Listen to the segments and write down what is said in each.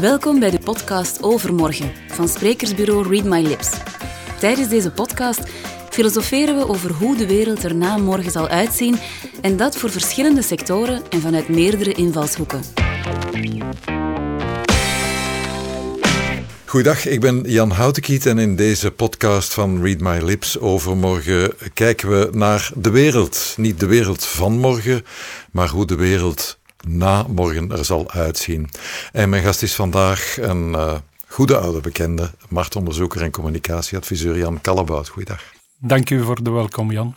Welkom bij de podcast Overmorgen van sprekersbureau Read My Lips. Tijdens deze podcast filosoferen we over hoe de wereld er na morgen zal uitzien en dat voor verschillende sectoren en vanuit meerdere invalshoeken. Goedendag, ik ben Jan Houtenkiet en in deze podcast van Read My Lips overmorgen kijken we naar de wereld. Niet de wereld van morgen, maar hoe de wereld na morgen er zal uitzien. En mijn gast is vandaag een uh, goede oude bekende, marktonderzoeker en communicatieadviseur Jan Kallebout. Goeiedag. Dank u voor de welkom, Jan.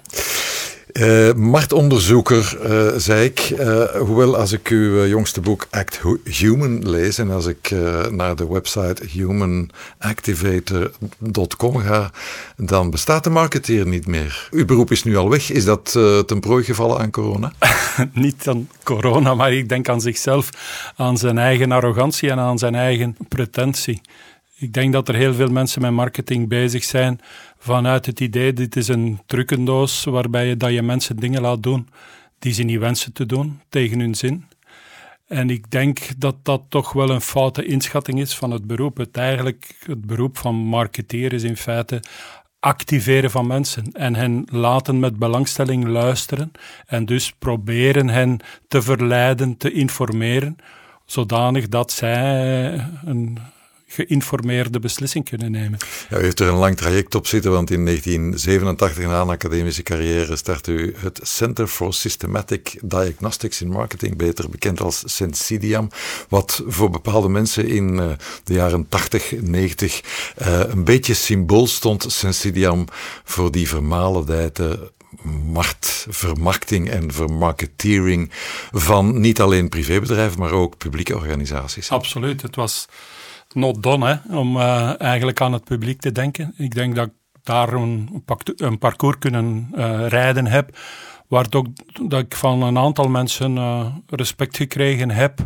Uh, marktonderzoeker, uh, zei ik. Uh, hoewel, als ik uw jongste boek Act Human lees en als ik naar de website humanactivator.com ga, dan bestaat de marketeer niet meer. Uw beroep is nu al weg. Is dat ten prooi gevallen aan corona? niet aan corona, maar ik denk aan zichzelf, aan zijn eigen arrogantie en aan zijn eigen pretentie. Ik denk dat er heel veel mensen met marketing bezig zijn vanuit het idee, dit is een trucendoos waarbij je, dat je mensen dingen laat doen die ze niet wensen te doen, tegen hun zin. En ik denk dat dat toch wel een foute inschatting is van het beroep. Het eigenlijk, het beroep van marketeer is in feite activeren van mensen en hen laten met belangstelling luisteren en dus proberen hen te verleiden, te informeren, zodanig dat zij een geïnformeerde beslissing kunnen nemen. Ja, u heeft er een lang traject op zitten, want in 1987 na een academische carrière startte u het Center for Systematic Diagnostics in Marketing, beter bekend als Sensidiam, wat voor bepaalde mensen in uh, de jaren 80, 90 uh, een beetje symbool stond, Sensidiam, voor die vermalendijde markt, vermarkting en vermarketeering van niet alleen privébedrijven, maar ook publieke organisaties. Absoluut. Het was not done, hè, om uh, eigenlijk aan het publiek te denken. Ik denk dat ik daar een, parcours kunnen uh, rijden heb, waar dat ik van een aantal mensen uh, respect gekregen heb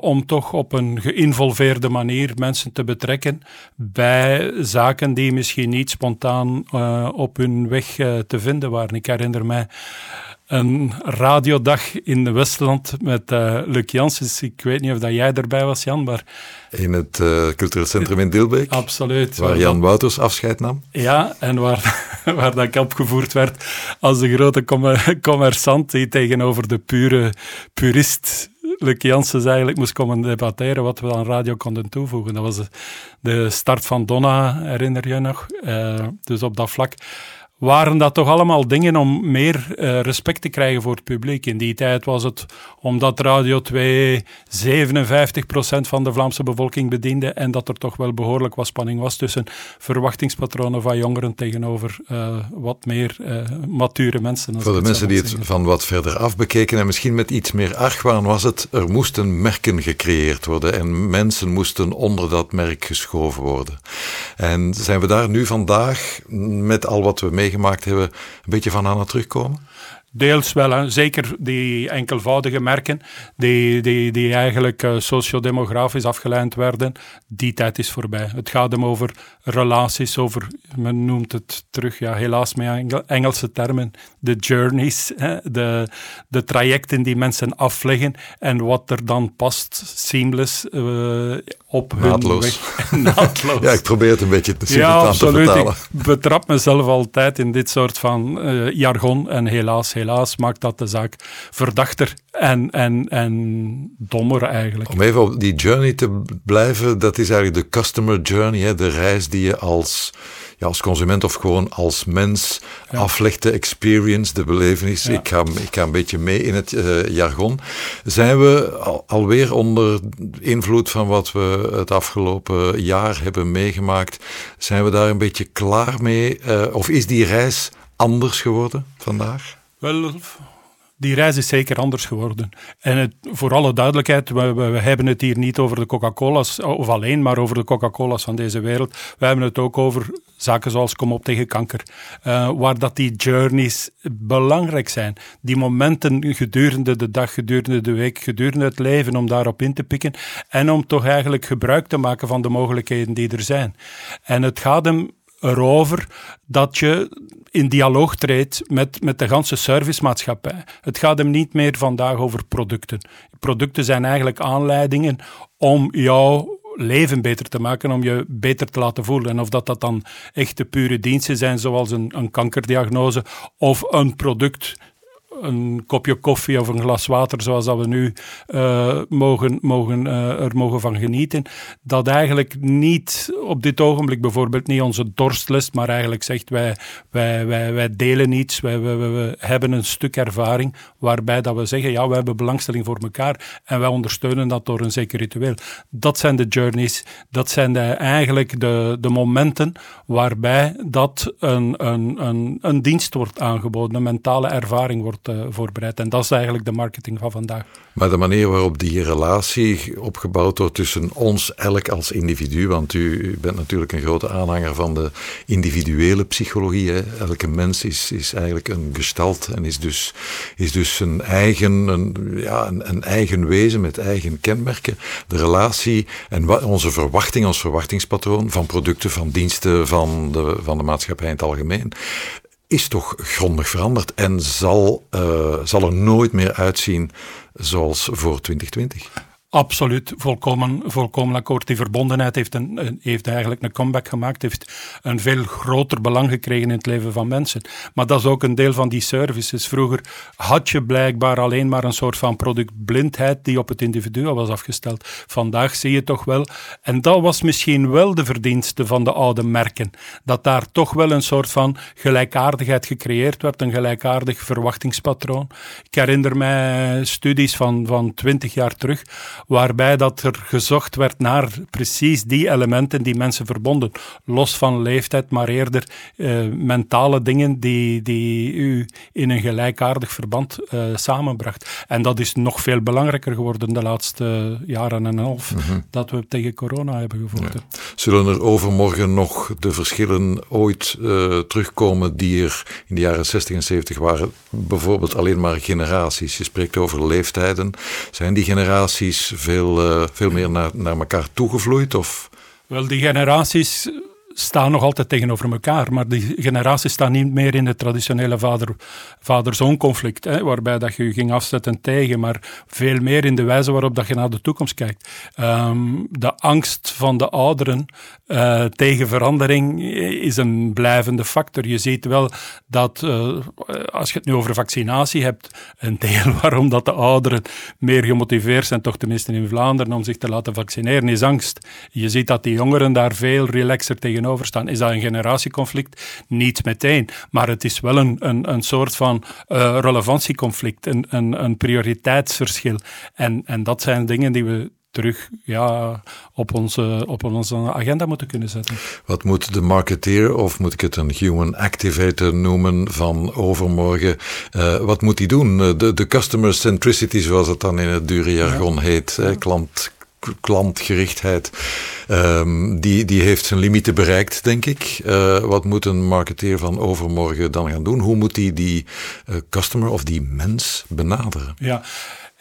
om toch op een geïnvolveerde manier mensen te betrekken bij zaken die misschien niet spontaan op hun weg te vinden waren. Ik herinner mij een radiodag in Westland met uh, Luc Janssens. Ik weet niet of dat jij erbij was, Jan, maar... In het uh, cultureel centrum in Dilbeek? Absoluut. Waar Jan Wouters afscheid nam? Ja, en waar, waar dat ik opgevoerd werd als de grote commerçant die tegenover de pure purist Luc Janssens eigenlijk moest komen debatteren wat we aan radio konden toevoegen. Dat was de start van Donna, herinner je nog? Uh, dus op dat vlak waren dat toch allemaal dingen om meer uh, respect te krijgen voor het publiek. In die tijd was het omdat Radio 2 57% van de Vlaamse bevolking bediende en dat er toch wel behoorlijk wat spanning was tussen verwachtingspatronen van jongeren tegenover uh, wat meer uh, mature mensen. Voor de mensen die het van wat verder af bekeken en misschien met iets meer argwaan was het, er moesten merken gecreëerd worden en mensen moesten onder dat merk geschoven worden. En zijn we daar nu vandaag met al wat we mee meegemaakt hebben, een beetje van aan het terugkomen? Deels wel, hè. zeker die enkelvoudige merken die, die, die eigenlijk uh, sociodemografisch afgeleid werden, die tijd is voorbij. Het gaat hem over relaties, over, men noemt het terug, ja, helaas met Engelse termen, de journeys, hè, de, de trajecten die mensen afleggen en wat er dan past, seamless, uh, op Naadloos. hun weg. Naadloos. ja, ik probeer het een beetje te ja, absoluut. te vertalen. Ik betrap mezelf altijd in dit soort van uh, jargon en helaas, helaas maakt dat de zaak verdachter en, en, en dommer eigenlijk. Om even op die journey te blijven, dat is eigenlijk de customer journey, hè, de reis die je als ja, als consument of gewoon als mens ja. aflegt, de experience, de belevenis. Ik, ga, ik ga een beetje mee in het uh, jargon. Zijn we al, alweer onder invloed van wat we het afgelopen jaar hebben meegemaakt? Zijn we daar een beetje klaar mee? Uh, of is die reis anders geworden vandaag? Wel, die reis is zeker anders geworden. En het, voor alle duidelijkheid, we, we, hebben het hier niet over de Coca-Cola's, of alleen maar over de Coca-Cola's van deze wereld. We hebben het ook over zaken zoals Kom op tegen kanker. Uh, waar dat die journeys belangrijk zijn. Die momenten gedurende de dag, gedurende de week, gedurende het leven, om daarop in te pikken. En om toch eigenlijk gebruik te maken van de mogelijkheden die er zijn. En het gaat hem erover dat je in dialoog treedt met, met de ganse servicemaatschappij. Het gaat hem niet meer vandaag over producten. Producten zijn eigenlijk aanleidingen om jouw leven beter te maken, om je beter te laten voelen. En of dat, dat dan echte pure diensten zijn, zoals een, een kankerdiagnose of een product een kopje koffie of een glas water, zoals dat we nu uh, mogen, mogen, uh, er mogen van genieten, dat eigenlijk niet op dit ogenblik bijvoorbeeld niet onze dorst lust, maar eigenlijk zegt wij, wij, wij, wij delen iets, wij, wij, wij, hebben een stuk ervaring waarbij dat we zeggen, ja, we hebben belangstelling voor elkaar en wij ondersteunen dat door een zeker ritueel. Dat zijn de journeys, dat zijn de, eigenlijk de, de momenten waarbij dat een, een, een, een dienst wordt aangeboden, een mentale ervaring wordt uh, voorbereid. En dat is eigenlijk de marketing van vandaag. Maar de manier waarop die relatie opgebouwd wordt tussen ons, elk als individu, want u, bent natuurlijk een grote aanhanger van de individuele psychologie. Hè? Elke mens is, is eigenlijk een gestalt en is dus, is dus een, eigen, een, ja, een, een eigen wezen met eigen kenmerken. De relatie en onze verwachting, ons verwachtingspatroon van producten, van diensten, van de, van de maatschappij in het algemeen, is toch grondig veranderd en zal, uh, zal er nooit meer uitzien zoals voor 2020. Absoluut, volkomen, volkomen akkoord. Die verbondenheid heeft, een, heeft eigenlijk een comeback gemaakt, heeft een veel groter belang gekregen in het leven van mensen. Maar dat is ook een deel van die services. Vroeger had je blijkbaar alleen maar een soort van productblindheid die op het individu was afgesteld. Vandaag zie je toch wel, en dat was misschien wel de verdienste van de oude merken, dat daar toch wel een soort van gelijkaardigheid gecreëerd werd, een gelijkaardig verwachtingspatroon. Ik herinner mij studies van, van 20 jaar terug waarbij dat er gezocht werd naar precies die elementen die mensen verbonden, los van leeftijd, maar eerder uh, mentale dingen die, die u in een gelijkaardig verband uh, samenbracht. En dat is nog veel belangrijker geworden de laatste jaren en een half, mhm. dat we tegen corona hebben gevochten. Zullen er overmorgen nog de verschillen ooit uh, terugkomen die er in de jaren 60 en 70 waren? Bijvoorbeeld alleen maar generaties. Je spreekt over leeftijden. Zijn die generaties veel, uh, veel meer naar, naar elkaar toegevloeid? Of? Wel, die generaties staan nog altijd tegenover elkaar, maar die generaties staan niet meer in het traditionele vader-zoon conflict, waarbij dat je je ging afzetten tegen, maar veel meer in de wijze waarop dat je naar de toekomst kijkt. Um, de angst van de ouderen uh, tegen verandering is een blijvende factor. Je ziet wel dat, uh, als je het nu over vaccinatie hebt, een deel waarom dat de ouderen meer gemotiveerd zijn, toch tenminste in Vlaanderen, om zich te laten vaccineren, is angst. Je ziet dat die jongeren daar veel relaxer tegen tegenover staan. Is dat een generatieconflict? Niet meteen. Maar het is wel een, een, een soort van uh, relevantieconflict, een, een, een prioriteitsverschil. En, en dat zijn dingen die we terug ja, op, onze, op onze agenda moeten kunnen zetten. Wat moet de marketeer, of moet ik het een human activator noemen, van overmorgen, uh, wat moet hij doen? De, de customer centricity, zoals het dan in het dure jargon heet, ja. klant, klantgerichtheid, um, die, die heeft zijn limieten bereikt, denk ik. Uh, wat moet een marketeer van overmorgen dan gaan doen? Hoe moet hij die, uh, customer of die mens benaderen? Ja.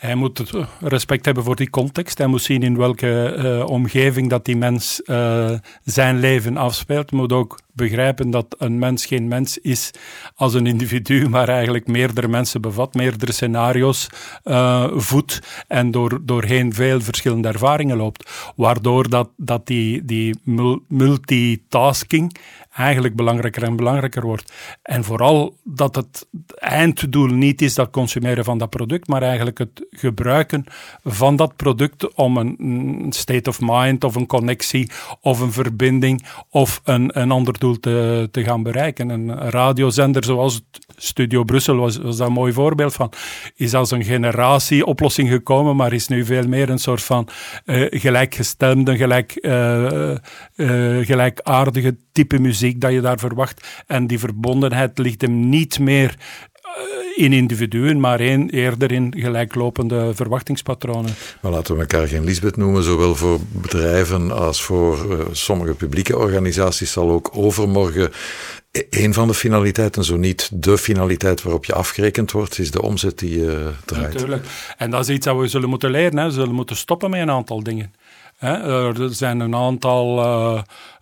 Hij moet respect hebben voor die context. Hij moet zien in welke uh, omgeving dat die mens uh, zijn leven afspeelt. Moet ook begrijpen dat een mens geen mens is als een individu, maar eigenlijk meerdere mensen bevat, meerdere scenario's uh, voedt en door, doorheen veel verschillende ervaringen loopt. Waardoor dat, dat die, die multitasking eigenlijk belangrijker en belangrijker wordt. En vooral dat het einddoel niet is dat consumeren van dat product, maar eigenlijk het gebruiken van dat product om een state of mind of een connectie of een verbinding of een, een ander doel te, te gaan bereiken. Een radiozender zoals Studio Brussel was, was daar een mooi voorbeeld van. Is als een generatieoplossing gekomen, maar is nu veel meer een soort van uh, gelijkgestemde, gelijk, uh, uh, gelijkaardige type muziek dat je daar verwacht. En die verbondenheid ligt hem niet meer in individuen, maar een, eerder in gelijklopende verwachtingspatronen. Maar laten we elkaar geen Lisbeth noemen, zowel voor bedrijven als voor uh, sommige publieke organisaties zal ook overmorgen een van de finaliteiten, zo niet de finaliteit waarop je afgerekend wordt, is de omzet die je draait. Natuurlijk. En dat is iets dat we zullen moeten leren. Hè. We zullen moeten stoppen met een aantal dingen. Er zijn een aantal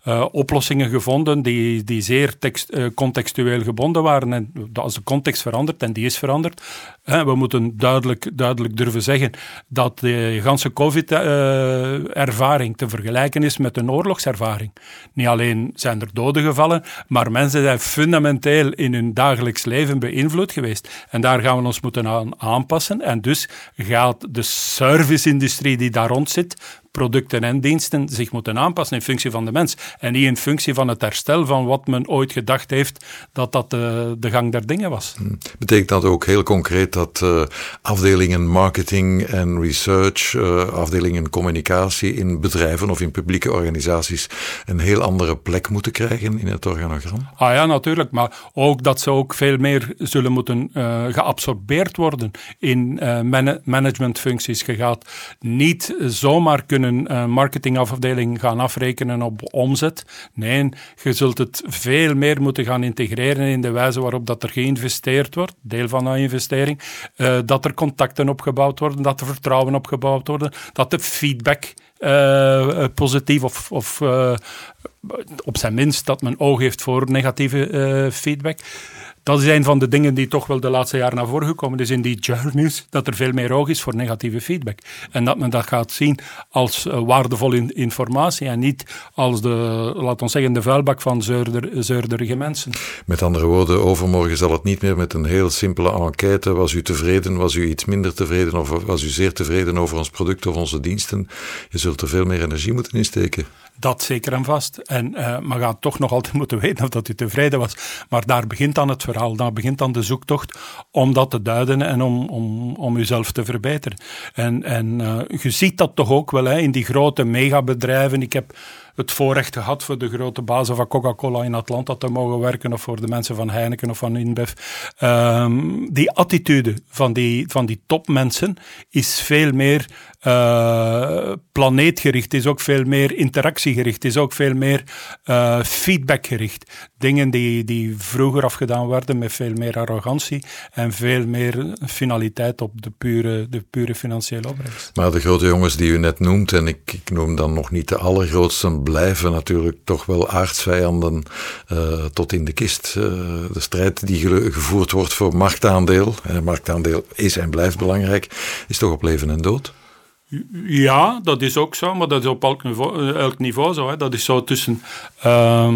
uh, oplossingen gevonden die, die zeer uh, contextueel gebonden waren. En als de context verandert, en die is veranderd, we moeten duidelijk, duidelijk durven zeggen dat de ganse COVID-ervaring te vergelijken is met een oorlogservaring. Niet alleen zijn er doden gevallen, maar mensen zijn fundamenteel in hun dagelijks leven beïnvloed geweest. En daar gaan we ons moeten aan aanpassen. En dus gaat de service-industrie die daar rond zit, producten en diensten zich moeten aanpassen in functie van de mens. En niet in functie van het herstel van wat men ooit gedacht heeft dat dat de, de gang der dingen was. Hmm. Betekent dat ook heel concreet dat uh, afdelingen marketing en research, uh, afdelingen communicatie in bedrijven of in publieke organisaties een heel andere plek moeten krijgen in het organogram? Ah ja, natuurlijk. Maar ook dat ze ook veel meer zullen moeten uh, geabsorbeerd worden in man managementfuncties. Je gaat niet zomaar kunnen een uh, marketingafdeling gaan afrekenen op omzet. Nee, je zult het veel meer moeten gaan integreren in de wijze waarop dat er geïnvesteerd wordt, deel van de investering, uh, dat er contacten opgebouwd worden, dat er vertrouwen opgebouwd worden, dat de feedback uh, positief of, of op zijn minst dat men oog heeft voor negatieve feedback dat is een van de dingen die toch wel de laatste jaren naar voren gekomen is in die journeys, dat er veel meer oog is voor negatieve feedback. En dat men dat gaat zien als uh, waardevolle informatie en niet als de, laten we zeggen, de vuilbak van zeurder, zeurderige mensen. Met andere woorden, overmorgen zal het niet meer met een heel simpele enquête, was u tevreden, was u iets minder tevreden of was u zeer tevreden over ons product of onze diensten. Je zult er veel meer energie moeten insteken. Dat zeker en vast. En, uh, maar gaat toch nog altijd moeten weten of dat u tevreden was. Maar daar begint dan het verhaal, daar begint dan de zoektocht om dat te duiden en om, om, om uzelf te verbeteren. En, en uh, je ziet dat toch ook wel hè, in die grote megabedrijven. Ik heb het voorrecht gehad voor de grote bazen van Coca-Cola in Atlanta te mogen werken, of voor de mensen van Heineken of van InBev. Um, die attitude van die, van die topmensen is veel meer uh, planeetgericht, is ook veel meer interactiegericht, is ook veel meer uh, feedbackgericht. Dingen die, die vroeger afgedaan werden met veel meer arrogantie en veel meer finaliteit op de pure, de pure financiële opbrengst. Maar de grote jongens die u net noemt, en ik, ik noem dan nog niet de allergrootste, blijven natuurlijk toch wel aardsvijanden uh, tot in de kist. Uh, de strijd die gevoerd wordt voor marktaandeel, en marktaandeel is en blijft belangrijk, is toch op leven en dood? Ja, dat is ook zo, maar dat is op elk niveau, eh, zo. Hè. Dat is zo tussen, uh,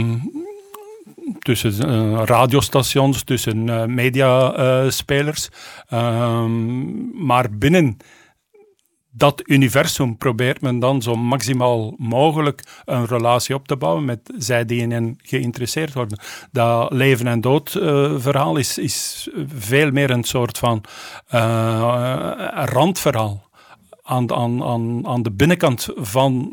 tussen radiostations, tussen mediaspelers. Ehm, maar binnen dat universum probeert men dan zo maximaal mogelijk een relatie op te bouwen met zij die in hen geïnteresseerd worden. Dat leven en dood uh, verhaal is, is veel meer een soort van uh, randverhaal aan, aan, aan, aan de binnenkant van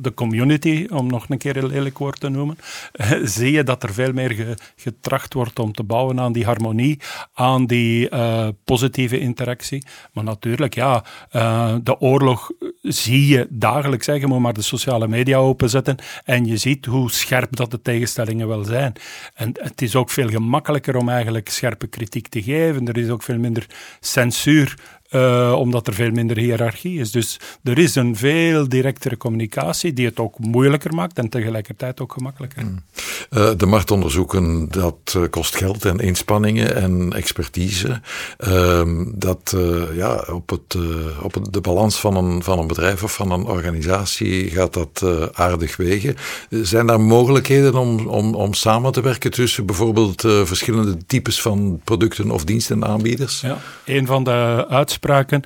de community, om nog een keer een lelijk woord te noemen, zie je dat er veel meer getracht wordt om te bouwen aan die harmonie, aan die uh, positieve interactie. Maar natuurlijk, ja, uh, de oorlog zie je dagelijks. Je moet maar de sociale media openzetten en je ziet hoe scherp dat de tegenstellingen wel zijn. En het is ook veel gemakkelijker om eigenlijk scherpe kritiek te geven. Er is ook veel minder censuur uh, omdat er veel minder hiërarchie is. Dus er is een veel directere communicatie die het ook moeilijker maakt en tegelijkertijd ook gemakkelijker. Mm. Uh, de marktonderzoeken, dat uh, kost geld en inspanningen en expertise. Ehm, dat ja, op, het, op de balans van een, van een bedrijf of van een organisatie gaat dat aardig wegen. Zijn daar mogelijkheden om, om, om samen te werken tussen bijvoorbeeld verschillende types van producten of dienstenaanbieders? Ja, een van de uitspraken uitspraken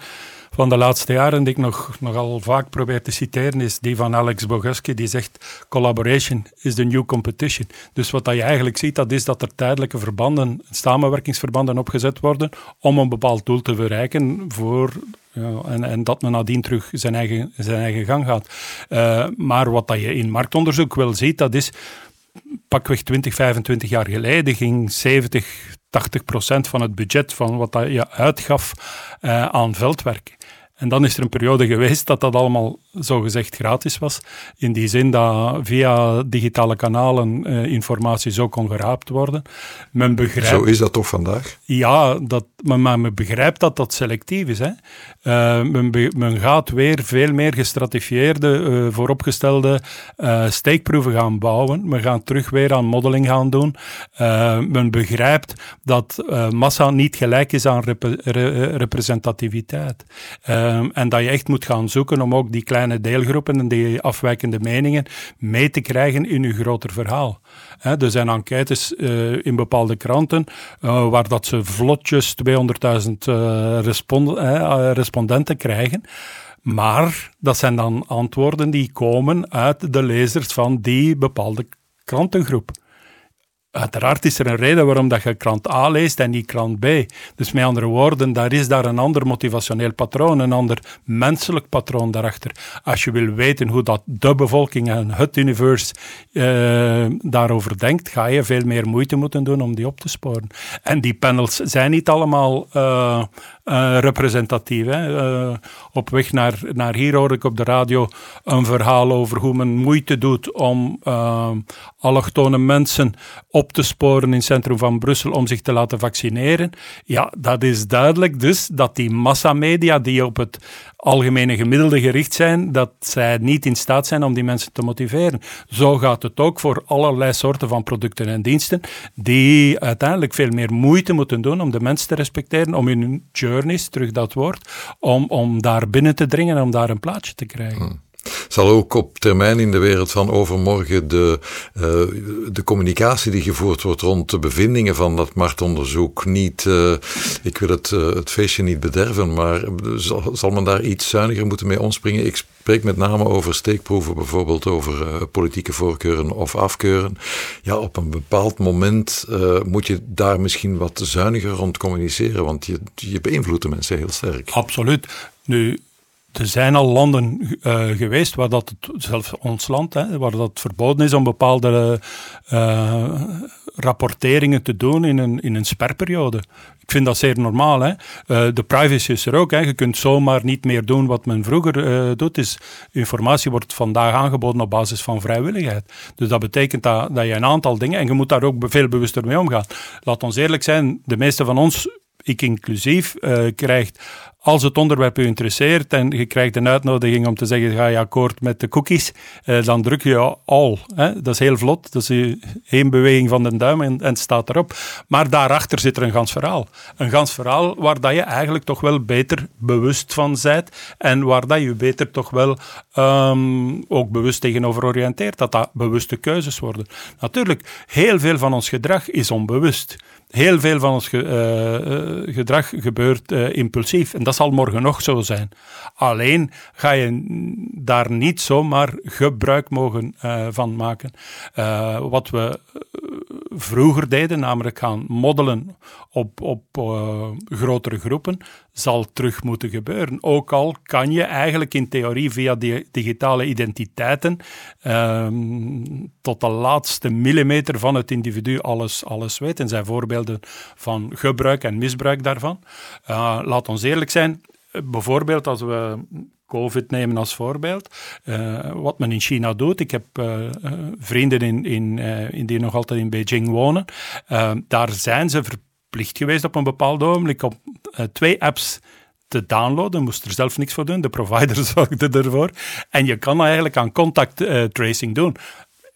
van de laatste jaren die ik nog, nogal vaak probeer te citeren, is die van Alex Boguski, die zegt collaboration is the new competition. Dus wat je eigenlijk ziet, dat is dat er tijdelijke verbanden, samenwerkingsverbanden opgezet worden om een bepaald doel te bereiken voor ja, en, en, dat men nadien terug zijn eigen, zijn eigen gang gaat. Uh, maar wat dat je in marktonderzoek wel ziet, dat is pakweg 20, 25 jaar geleden ging 70, 80% van het budget van wat je uitgaf uh, aan veldwerk. En dan is er een periode geweest dat dat allemaal zogezegd gratis was. In die zin dat via digitale kanalen uh, informatie zo kon geraapt worden. Men begrijpt... Zo is dat toch vandaag? Ja, dat, maar, men begrijpt dat dat selectief is. Hè. Uh, men, men, gaat weer veel meer gestratifieerde, uh, vooropgestelde uh, steekproeven gaan bouwen. Men gaat terug weer aan modeling gaan doen. men begrijpt dat massa niet gelijk is aan rep re representativiteit. en dat je echt moet gaan zoeken om ook die kleine deelgroepen en die afwijkende meningen mee te krijgen in je groter verhaal. er zijn enquêtes in bepaalde kranten waar dat ze vlotjes 200.000 respondenten respondenten krijgen. Maar dat zijn dan antwoorden die komen uit de lezers van die bepaalde krantengroep. Uiteraard is er een reden waarom dat je krant A leest en niet krant B. Dus met andere woorden, daar is daar een ander motivationeel patroon, een ander menselijk patroon daarachter. Als je wil weten hoe dat de bevolking en het universe uh, daarover denkt, ga je veel meer moeite moeten doen om die op te sporen. En die panels zijn niet allemaal uh, uh, representatief. Hè. op weg naar, naar hier hoor ik op de radio een verhaal over hoe men moeite doet om allochtone mensen op te sporen in het centrum van Brussel om zich te laten vaccineren. Ja, dat is duidelijk dus dat die massamedia die op het algemene gemiddelde gericht zijn, dat zij niet in staat zijn om die mensen te motiveren. Zo gaat het ook voor allerlei soorten van producten en diensten die uiteindelijk veel meer moeite moeten doen om de mensen te respecteren, om hun journeys, terug dat woord, om, om daar binnen te dringen, om daar een plaatsje te krijgen. Hmm zal ook op termijn in de wereld van overmorgen de, uh, de communicatie die gevoerd wordt rond de bevindingen van dat marktonderzoek niet, uh, ik wil het, uh, het feestje niet bederven, maar zal, zal, men daar iets zuiniger moeten mee omspringen? Ik spreek met name over steekproeven, bijvoorbeeld over politieke voorkeuren of afkeuren. Ja, op een bepaald moment moet je daar misschien wat zuiniger rond communiceren, want je, je beïnvloedt de mensen heel sterk. Absoluut. Nu, er zijn al landen uh, geweest waar dat, zelfs ons land, hè, waar dat verboden is om bepaalde uh, rapporteringen te doen in een, in een sperperiode. Ik vind dat zeer normaal. Hè. Uh, de privacy is er ook. Je kunt zomaar niet meer doen wat men vroeger doet. Is, informatie wordt vandaag aangeboden op basis van vrijwilligheid. Dus dat betekent dat, dat je een aantal dingen, en je moet daar ook veel bewuster mee omgaan. Laat ons eerlijk zijn, de meeste van ons ik inclusief, krijgt als het onderwerp u interesseert en je krijgt een uitnodiging om te zeggen, ga je akkoord met de cookies, eh, dan druk je al. Hè? Dat is heel vlot, dat is één beweging van de duim en, en staat erop. Maar daarachter zit er een gans verhaal. Een gans verhaal waar dat je eigenlijk toch wel beter bewust van bent en waar dat je beter toch wel um, ook bewust tegenover oriënteert, dat dat bewuste keuzes worden. Natuurlijk, heel veel van ons gedrag is onbewust. Heel veel van ons ge, uh, gedrag gebeurt uh, impulsief. En dat zal morgen nog zo zijn. Alleen ga je daar niet zomaar gebruik mogen van maken. wat we vroeger deden, namelijk gaan moddelen op, op grotere groepen, zal terug moeten gebeuren. Ook al kan je eigenlijk in theorie via die digitale identiteiten ehm, tot de laatste millimeter van het individu alles, alles weten. Er zijn voorbeelden van gebruik en misbruik daarvan. Uh, laat ons eerlijk zijn, bijvoorbeeld als we COVID nemen als voorbeeld. Uh, wat men in China doet. Ik heb uh, vrienden in, in, in die nog altijd in Beijing wonen. daar zijn ze verplicht geweest op een bepaald ogenblik om twee apps te downloaden, moest er zelf niks voor doen. De provider zorgde ervoor. En je kan eigenlijk aan contact tracing doen.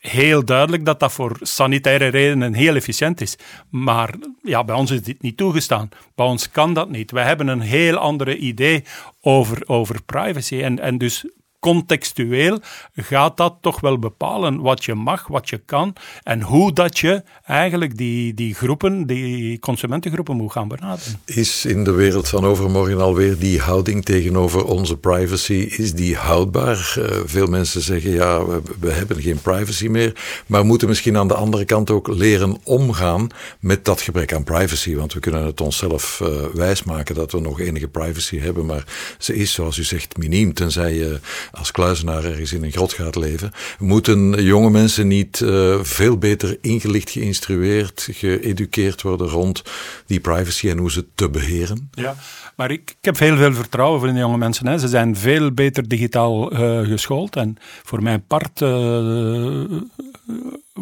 Heel duidelijk dat dat voor sanitaire redenen heel efficiënt is. Maar ja, bij ons is dit niet toegestaan. Bij ons kan dat niet. Wij hebben een heel andere idee over, over privacy. En, en dus contextueel gaat dat toch wel bepalen wat je mag, wat je kan en hoe dat je eigenlijk die, die groepen, die consumentengroepen moet gaan benaderen. Is in de wereld van overmorgen alweer die houding tegenover onze privacy, is die houdbaar? Uh, veel mensen zeggen ja, we, we, hebben geen privacy meer, maar moeten misschien aan de andere kant ook leren omgaan met dat gebrek aan privacy, want we kunnen het onszelf uh, wijsmaken dat we nog enige privacy hebben, maar ze is zoals u zegt miniem, tenzij je als kluizenaar ergens in een grot gaat leven. Moeten jonge mensen niet uh, veel beter ingelicht, geïnstrueerd, geëduceerd worden rond die privacy en hoe ze te beheren? Ja, maar ik, ik heb heel veel vertrouwen in de jonge mensen. Hè. Ze zijn veel beter digitaal uh, geschoold en voor mijn part uh,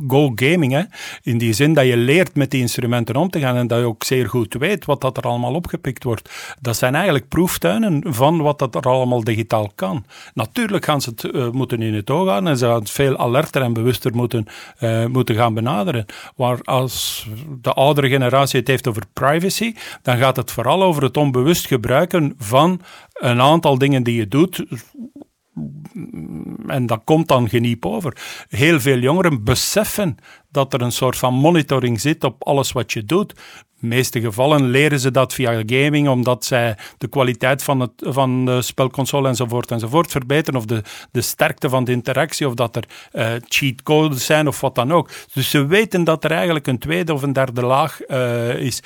go gaming. Hè? In die zin dat je leert met die instrumenten om te gaan en dat je ook zeer goed weet wat dat er allemaal opgepikt wordt. Dat zijn eigenlijk proeftuinen van wat dat er allemaal digitaal kan. Natuurlijk gaan ze het uh, moeten in het oog houden en ze gaan het veel alerter en bewuster moeten, uh, moeten gaan benaderen. Maar als de oudere generatie het heeft over privacy, dan gaat het vooral over het onbewust gebruiken van een aantal dingen die je doet en dat komt dan geniep over. Heel veel jongeren beseffen dat er een soort van monitoring zit op alles wat je doet. In de meeste gevallen leren ze dat via gaming, omdat zij de kwaliteit van, het, van de spelconsole enzovoort enzovoort verbeteren, of de, de sterkte van de interactie, of dat er uh, cheatcodes zijn of wat dan ook. Dus ze weten dat er eigenlijk een tweede of een derde laag uh, is.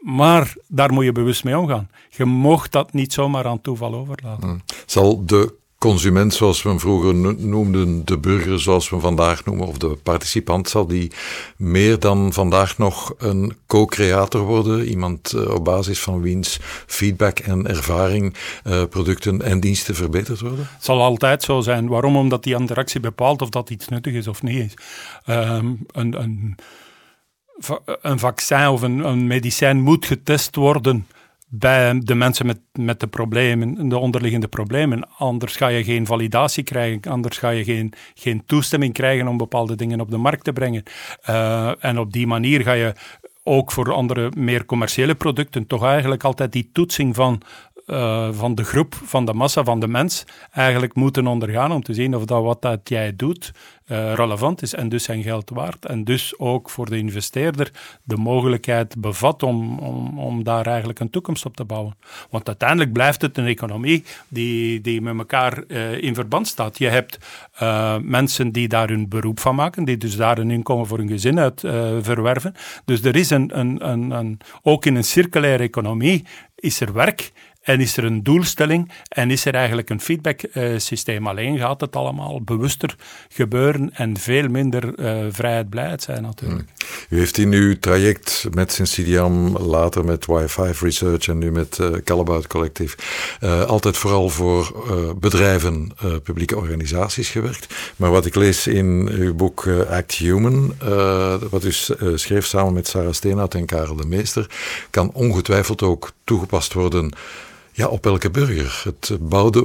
Maar daar moet je bewust mee omgaan. Je mocht dat niet zomaar aan toeval overlaten. Hmm. Zal de consument, zoals we hem vroeger noemden, de burger, zoals we hem vandaag noemen, of de participant, zal die meer dan vandaag nog een co-creator worden. Iemand uh, op basis van wiens feedback en ervaring uh, producten en diensten verbeterd worden? Het zal altijd zo zijn. Waarom? Omdat die interactie bepaalt of dat iets nuttig is of niet is. Um, een, een, een vaccin of een medicijn moet getest worden bij de mensen met, met de problemen, de onderliggende problemen. Anders ga je geen validatie krijgen, anders ga je geen, geen toestemming krijgen om bepaalde dingen op de markt te brengen. Uh, en op die manier ga je ook voor andere meer commerciële producten toch eigenlijk altijd die toetsing van uh, van de groep, van de massa, van de mens eigenlijk moeten ondergaan om te zien of dat wat dat jij doet uh, relevant is en dus zijn geld waard. En dus ook voor de investeerder de mogelijkheid bevat om, om, om daar eigenlijk een toekomst op te bouwen. Want uiteindelijk blijft het een economie die, die met elkaar uh, in verband staat. Je hebt mensen die daar hun beroep van maken, die dus daar een inkomen voor hun gezin uit verwerven. Dus er is een, een, een, een, ook in een circulaire economie is er werk en is er een doelstelling en is er eigenlijk een feedback-systeem? Alleen gaat het allemaal bewuster gebeuren en veel minder uh, vrijheid, blijheid zijn natuurlijk. Hmm. U heeft in uw traject met Synsidiam, later met Y5 Research en nu met uh, Calabout Collective, uh, altijd vooral voor bedrijven, publieke organisaties gewerkt. Maar wat ik lees in uw boek Act Human, wat u schreef samen met Sarah Steenhout en Karel de Meester, kan ongetwijfeld ook toegepast worden ja, op elke burger. Het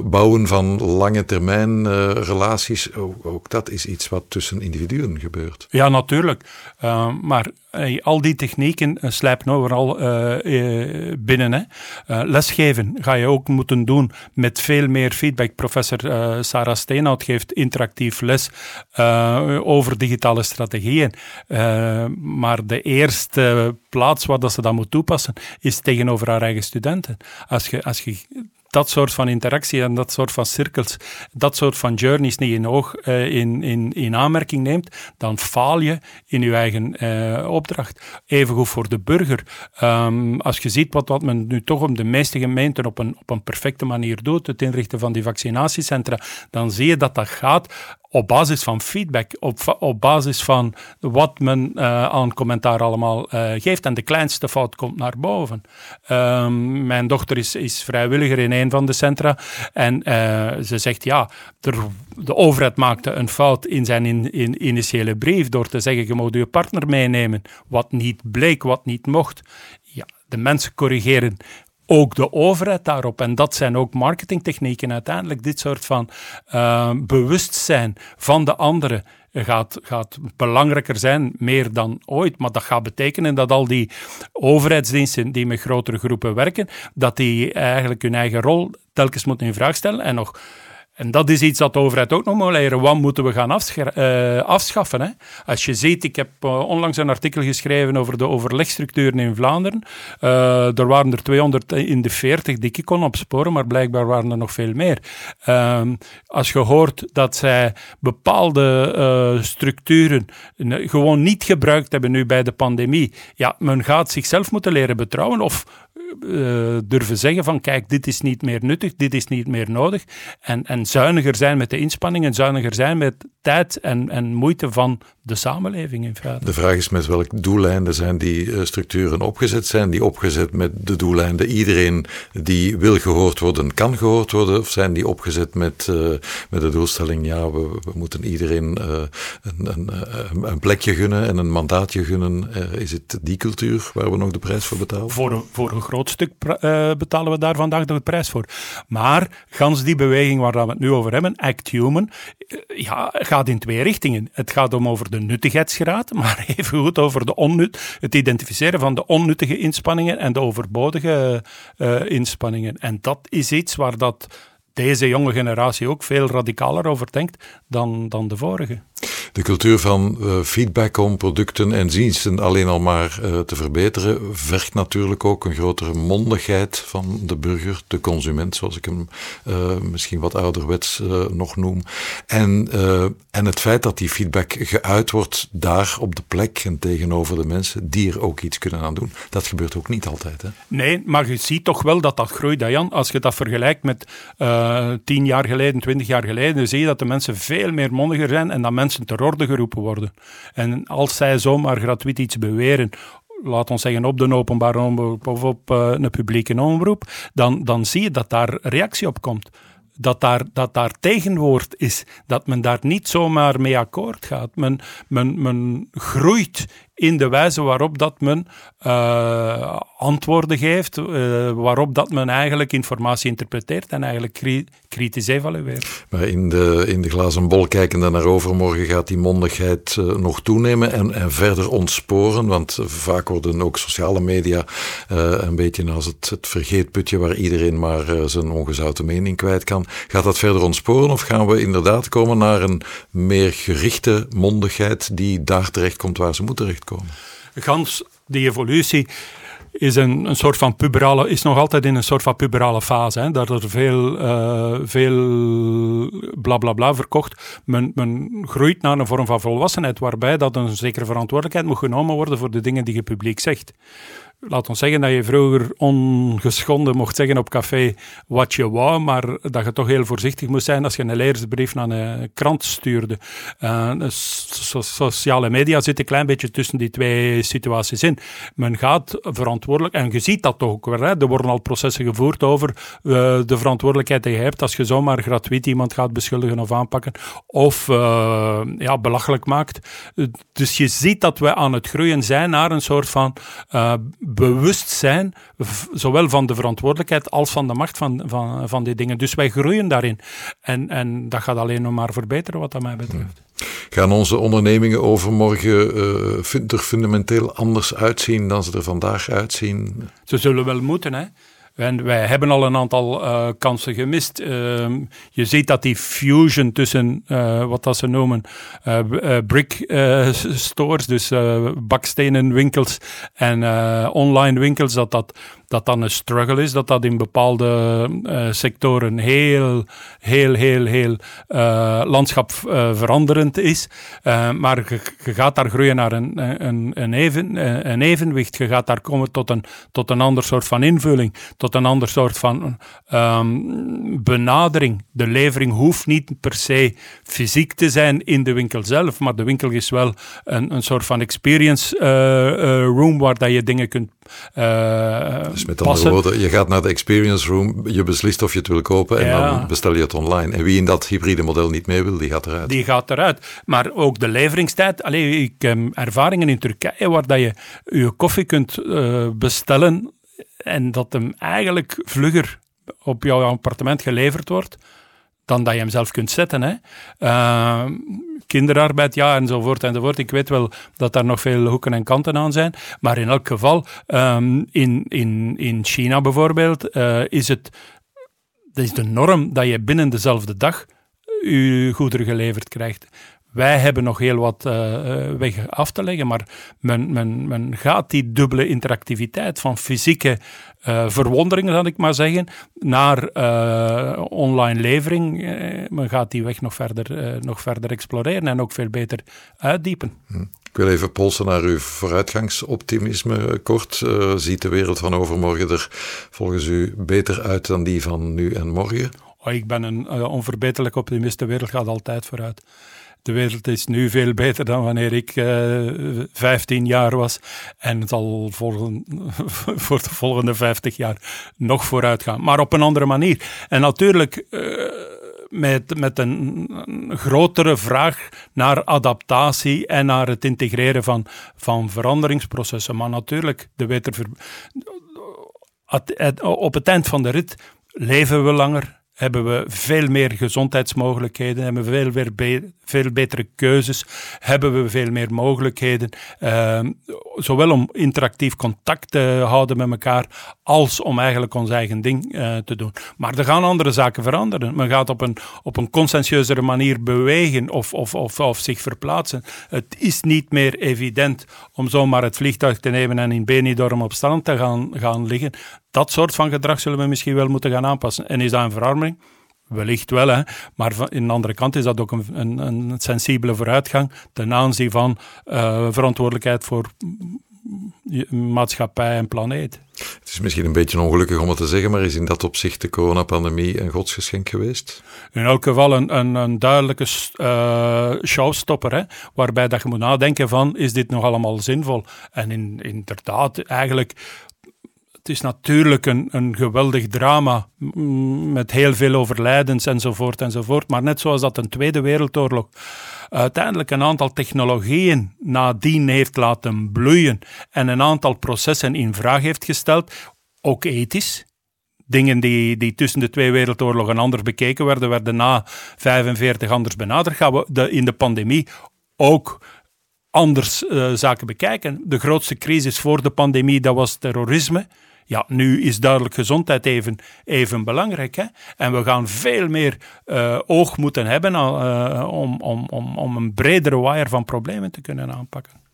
bouwen van lange termijn uh, relaties, ook, ook, dat is iets wat tussen individuen gebeurt. Ja, natuurlijk. Uh, maar al die technieken uh, slijpen overal binnen. Hè. lesgeven ga je ook moeten doen met veel meer feedback. Professor Sarah Steenhout geeft interactief les over digitale strategieën. maar de eerste plaats waar dat ze dat moet toepassen, is tegenover haar eigen studenten. Als je, als je dat soort van interactie en dat soort van cirkels, dat soort van journeys niet in, oog, uh, in, in, in aanmerking neemt, dan faal je in je eigen uh, opdracht. Evengoed voor de burger. Um, als je ziet wat, wat men nu toch om de meeste gemeenten op een, op een perfecte manier doet, het inrichten van die vaccinatiecentra, dan zie je dat dat gaat op basis van feedback, op, op basis van wat men uh, aan commentaar allemaal uh, geeft. En de kleinste fout komt naar boven. Um, mijn dochter is, is vrijwilliger in een van de centra en uh, ze zegt ja, de overheid maakte een fout in zijn in, in initiële brief door te zeggen je moet je partner meenemen, wat niet bleek, wat niet mocht. Ja, de mensen corrigeren ook de overheid daarop. En dat zijn ook marketingtechnieken uiteindelijk. Dit soort van uh, bewustzijn van de anderen gaat, gaat belangrijker zijn, meer dan ooit. Maar dat gaat betekenen dat al die overheidsdiensten die met grotere groepen werken, dat die eigenlijk hun eigen rol telkens moeten in vraag stellen en nog en dat is iets dat de overheid ook nog moet leren. Wat moeten we gaan uh, afschaffen? Hè? Als je ziet, ik heb uh, onlangs een artikel geschreven over de overlegstructuren in Vlaanderen. Uh, er waren er 200 in de 40 die ik kon opsporen, maar blijkbaar waren er nog veel meer. Ehm, als je hoort dat zij bepaalde structuren gewoon niet gebruikt hebben nu bij de pandemie, ja, men gaat zichzelf moeten leren betrouwen of uh, durven zeggen van kijk, dit is niet meer nuttig, dit is niet meer nodig. En, en zuiniger zijn met de inspanningen, zuiniger zijn met tijd en, en moeite van de samenleving in feite. De vraag is met welke doeleinden zijn die uh, structuren opgezet? Zijn die opgezet met de doeleinden iedereen die wil gehoord worden, kan gehoord worden? Of zijn die opgezet met, uh, met de doelstelling, ja, we, we moeten iedereen uh, een, een, een, plekje gunnen en een mandaatje gunnen? is het die cultuur waar we nog de prijs voor betalen? Voor, voor een groot stuk betalen we daar vandaag de prijs voor. Maar gans die beweging waar we het nu over hebben, Act Human, ja, gaat in twee richtingen. Het gaat om over de nuttigheidsgraad, maar even goed over de onnut, het identificeren van de onnuttige inspanningen en de overbodige uh, inspanningen. En dat is iets waar dat deze jonge generatie ook veel radicaler over denkt dan, dan de vorige. De cultuur van uh, feedback om producten en diensten alleen al maar uh, te verbeteren, vergt natuurlijk ook een grotere mondigheid van de burger, de consument, zoals ik hem uh, misschien wat ouderwets nog noem. En, en het feit dat die feedback geuit wordt daar op de plek en tegenover de mensen die er ook iets kunnen aan doen, dat gebeurt ook niet altijd. Hè? Nee, maar je ziet toch wel dat dat groeit, Jan. Als je dat vergelijkt met tien jaar geleden, twintig jaar geleden, dan zie je dat de mensen veel meer mondiger zijn en dat mensen ter orde geroepen worden. En als zij zomaar gratuit iets beweren, laat ons zeggen op de openbare omroep of op uh, een publieke omroep, dan, dan zie je dat daar reactie op komt. Dat daar, dat daar tegenwoord is, dat men daar niet zomaar mee akkoord gaat. Men, men, men groeit in de wijze waarop dat men uh, antwoorden geeft, uh, waarop dat men eigenlijk informatie interpreteert en eigenlijk kritisch evalueert. Maar in de, in de glazen bol kijkende naar overmorgen gaat die mondigheid uh, nog toenemen en, en verder ontsporen, want vaak worden ook sociale media een beetje als het, het vergeetputje waar iedereen maar zijn ongezouten mening kwijt kan. Gaat dat verder ontsporen of gaan we inderdaad komen naar een meer gerichte mondigheid die daar terecht komt waar ze moet terecht komen. Gans die evolutie is een, een soort van puberale, is nog altijd in een soort van puberale fase. Hè, dat er veel, uh, veel bla bla bla verkocht. Men, men groeit naar een vorm van volwassenheid, waarbij dat een zekere verantwoordelijkheid moet genomen worden voor de dingen die je publiek zegt laat ons zeggen dat je vroeger ongeschonden mocht zeggen op café wat je wou, maar dat je toch heel voorzichtig moest zijn als je een leersbrief naar een krant stuurde. Uh, sociale media zitten een klein beetje tussen die twee situaties in. Men gaat verantwoordelijk, en je ziet dat toch ook weer, hè, er worden al processen gevoerd over uh, de verantwoordelijkheid die je hebt als je zomaar gratuit iemand gaat beschuldigen of aanpakken, of uh, ja, belachelijk maakt. Dus je ziet dat we aan het groeien zijn naar een soort van bewust zijn, zowel van de verantwoordelijkheid als van de macht van, van, van die dingen. Dus wij groeien daarin. En, en dat gaat alleen nog maar verbeteren, wat dat mij betreft. Gaan onze ondernemingen overmorgen uh, er fundamenteel anders uitzien dan ze er vandaag uitzien? Ze zullen wel moeten, hè. En wij hebben al een aantal uh, kansen gemist. Uh, je ziet dat die fusion tussen uh, wat dat ze noemen brick stores, dus bakstenen winkels en online winkels, dat dat dat dan een struggle is, dat dat in bepaalde uh, sectoren heel, heel, heel, heel uh, landschapveranderend is. Uh, maar je, gaat daar groeien naar een, een, een, even, een evenwicht. Je gaat daar komen tot een, tot een ander soort van invulling, tot een ander soort van um, benadering. De levering hoeft niet per se fysiek te zijn in de winkel zelf, maar de winkel is wel een, een soort van experience room waar dat je dingen kunt dus met andere woorden, je gaat naar de experience room, je beslist of je het wil kopen en dan bestel je het online. En wie in dat hybride model niet mee wil, die gaat eruit. Die gaat eruit. Maar ook de leveringstijd. Alleen ik heb ervaringen in Turkije waar dat je je koffie kunt uh, bestellen en dat hem eigenlijk vlugger op jouw appartement geleverd wordt dan dat je hem zelf kunt zetten. Hè. Uh, kinderarbeid, ja, enzovoort, enzovoort. Ik weet wel dat daar nog veel hoeken en kanten aan zijn. Maar in elk geval, um, in, in, in China bijvoorbeeld, uh, is het is de norm dat je binnen dezelfde dag je goederen geleverd krijgt. Wij hebben nog heel wat uh, weg af te leggen, maar men, men, men gaat die dubbele interactiviteit van fysieke uh, verwondering, zal ik maar zeggen, naar uh, online levering. men gaat die weg nog verder, nog verder exploreren en ook veel beter uitdiepen. Hm. Ik wil even polsen naar uw vooruitgangsoptimisme kort. ziet de wereld van overmorgen er volgens u beter uit dan die van nu en morgen? Oh, ik ben een onverbeterlijk optimist. De wereld gaat altijd vooruit De wereld is nu veel beter dan wanneer ik uh, 15 jaar was. En het zal voor de volgende 50 jaar nog vooruit gaan. Maar op een andere manier. En natuurlijk. Uh, met, met een, een, grotere vraag naar adaptatie en naar het integreren van, van veranderingsprocessen. Maar natuurlijk, de weter, op het eind van de rit leven we langer, hebben we veel meer gezondheidsmogelijkheden, hebben we veel, meer veel betere keuzes, hebben we veel meer mogelijkheden, uh, zowel om interactief contact te houden met elkaar, als om eigenlijk ons eigen ding uh, te doen. Maar er gaan andere zaken veranderen. Men gaat op een, op een consensueuzere manier bewegen of, of, of, of zich verplaatsen. Het is niet meer evident om zomaar het vliegtuig te nemen en in Benidorm op strand te gaan, gaan liggen. Dat soort van gedrag zullen we misschien wel moeten gaan aanpassen. En is dat een verarming? Wellicht wel, hè. maar van, in de andere kant is dat ook een, een, een sensibele vooruitgang ten aanzien van uh, verantwoordelijkheid voor maatschappij en planeet. Het is misschien een beetje ongelukkig om het te zeggen, maar is in dat opzicht de coronapandemie een godsgeschenk geweest? In elk geval een, een, een duidelijke uh, showstopper, hè, waarbij dat je moet nadenken van, is dit nog allemaal zinvol? En in, inderdaad, eigenlijk het is natuurlijk een, een geweldig drama met heel veel overlijdens enzovoort enzovoort. Maar net zoals dat een Tweede Wereldoorlog uiteindelijk een aantal technologieën nadien heeft laten bloeien en een aantal processen in vraag heeft gesteld, ook ethisch. Dingen die, die tussen de twee wereldoorlogen anders bekeken werden, werden na 45 anders benaderd. Gaan we de, in de pandemie ook anders uh, zaken bekijken. De grootste crisis voor de pandemie, dat was terrorisme. Ja, nu is duidelijk gezondheid even, even belangrijk. Hè? En we gaan veel meer uh, oog moeten hebben uh, om, om, om, om een bredere wire van problemen te kunnen aanpakken.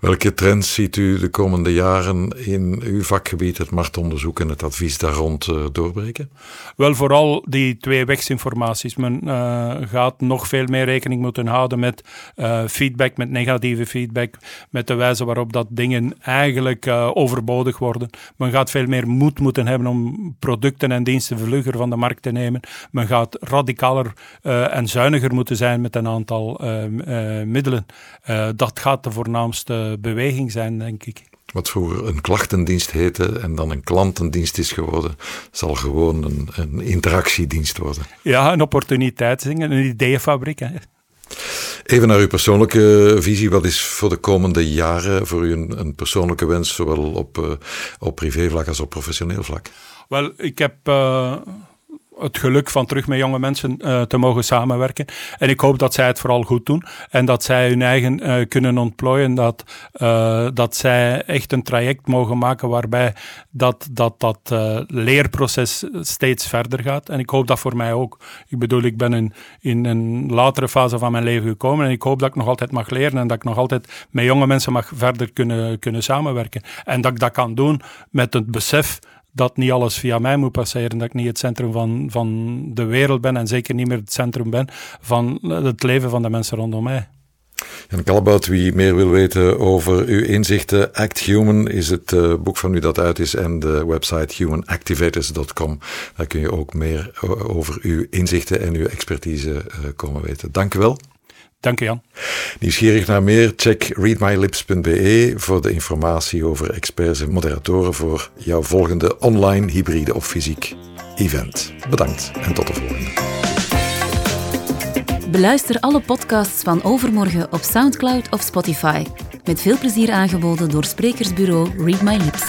Welke trends ziet u de komende jaren in uw vakgebied, het marktonderzoek en het advies daar rond uh, doorbreken? Wel, vooral die twee wegsinformaties. Men uh, gaat nog veel meer rekening moeten houden met uh, feedback, met negatieve feedback, met de wijze waarop dat dingen eigenlijk overbodig worden. Men gaat veel meer moed moeten hebben om producten en diensten vlugger van de markt te nemen. Men gaat radicaler en zuiniger moeten zijn met een aantal middelen. dat gaat de voornaamste beweging zijn, denk ik. Wat voor een klachtendienst heette en dan een klantendienst is geworden, zal gewoon een, een interactiedienst worden. Ja, een opportuniteit, een ideeënfabriek. Hè. Even naar uw persoonlijke visie. Wat is voor de komende jaren voor u een, een persoonlijke wens, zowel op, uh, op privévlak als op professioneel vlak? Wel, ik heb. Uh het geluk van terug met jonge mensen uh, te mogen samenwerken. En ik hoop dat zij het vooral goed doen en dat zij hun eigen uh, kunnen ontplooien. Dat, uh, dat zij echt een traject mogen maken waarbij dat, dat, dat leerproces steeds verder gaat. En ik hoop dat voor mij ook. Ik bedoel, ik ben in, in een latere fase van mijn leven gekomen en ik hoop dat ik nog altijd mag leren en dat ik nog altijd met jonge mensen mag verder kunnen, kunnen samenwerken. En dat ik dat kan doen met het besef dat niet alles via mij moet passeren, dat ik niet het centrum van, van de wereld ben en zeker niet meer het centrum ben van het leven van de mensen rondom mij. Jan Kalbout, wie meer wil weten over uw inzichten, Act Human is het uh, boek van u dat uit is en de website humanactivators.com. Daar kun je ook meer over uw inzichten en uw expertise uh, komen weten. Dank u wel. Dank je Jan. Nieuwsgierig naar meer? Check readmylips.be voor de informatie over experts en moderatoren voor jouw volgende online, hybride of fysiek event. Bedankt en tot de volgende. Beluister alle podcasts van Overmorgen op Soundcloud of Spotify. Met veel plezier aangeboden door sprekersbureau Read My Lips.